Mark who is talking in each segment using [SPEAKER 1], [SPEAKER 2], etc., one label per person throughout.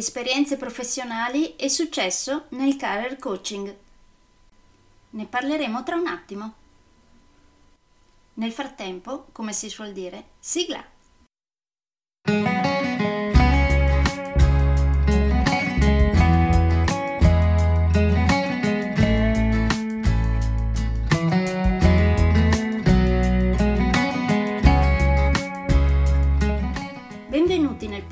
[SPEAKER 1] esperienze professionali e successo nel career coaching. Ne parleremo tra un attimo. Nel frattempo, come si suol dire, sigla!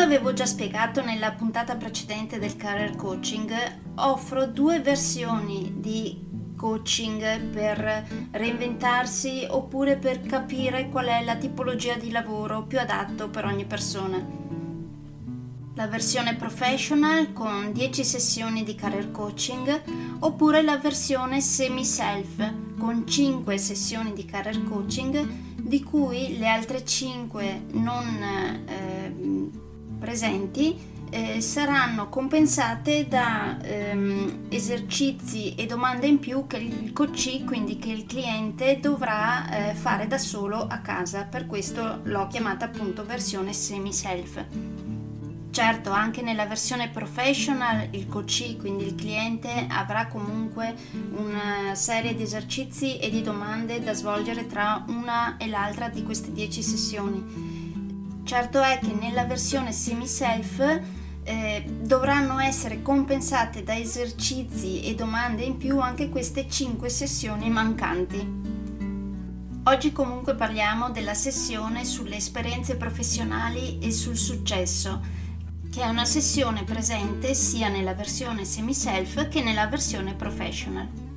[SPEAKER 1] Avevo già spiegato nella puntata precedente del career coaching, offro due versioni di coaching per reinventarsi oppure per capire qual è la tipologia di lavoro più adatto per ogni persona. La versione professional con 10 sessioni di career coaching oppure la versione semi-self con 5 sessioni di career coaching di cui le altre 5 non eh, presenti eh, saranno compensate da ehm, esercizi e domande in più che il coach, quindi che il cliente dovrà eh, fare da solo a casa. Per questo l'ho chiamata appunto versione semi-self. Certo, anche nella versione professional il coach, quindi il cliente, avrà comunque una serie di esercizi e di domande da svolgere tra una e l'altra di queste 10 sessioni Certo è che nella versione semi-self eh, dovranno essere compensate da esercizi e domande in più anche queste 5 sessioni mancanti. Oggi comunque parliamo della sessione sulle esperienze professionali e sul successo, che è una sessione presente sia nella versione semi-self che nella versione professional.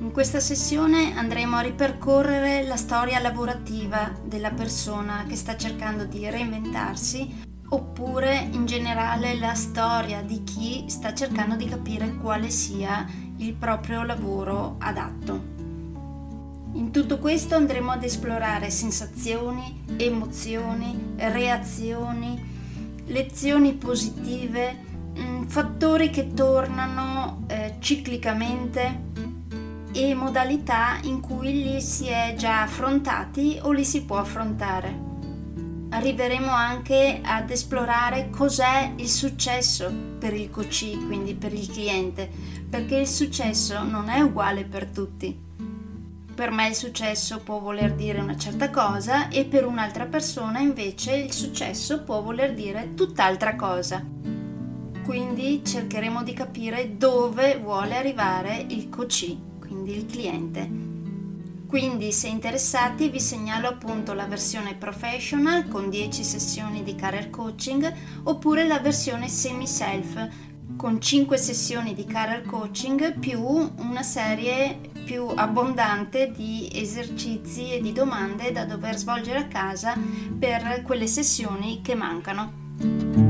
[SPEAKER 1] In questa sessione andremo a ripercorrere la storia lavorativa della persona che sta cercando di reinventarsi oppure in generale la storia di chi sta cercando di capire quale sia il proprio lavoro adatto. In tutto questo andremo ad esplorare sensazioni, emozioni, reazioni, lezioni positive, mm, fattori che tornano eh, ciclicamente e modalità in cui li si è già affrontati o li si può affrontare. Arriveremo anche ad esplorare cos'è il successo per il coach, quindi per il cliente, perché il successo non è uguale per tutti. Per me il successo può voler dire una certa cosa e per un'altra persona invece il successo può voler dire tutt'altra cosa. Quindi cercheremo di capire dove vuole arrivare il coach quindi il cliente. Quindi se interessati vi segnalo appunto la versione professional con 10 sessioni di career coaching oppure la versione semi-self con 5 sessioni di career coaching più una serie più abbondante di esercizi e di domande da dover svolgere a casa per quelle sessioni che mancano.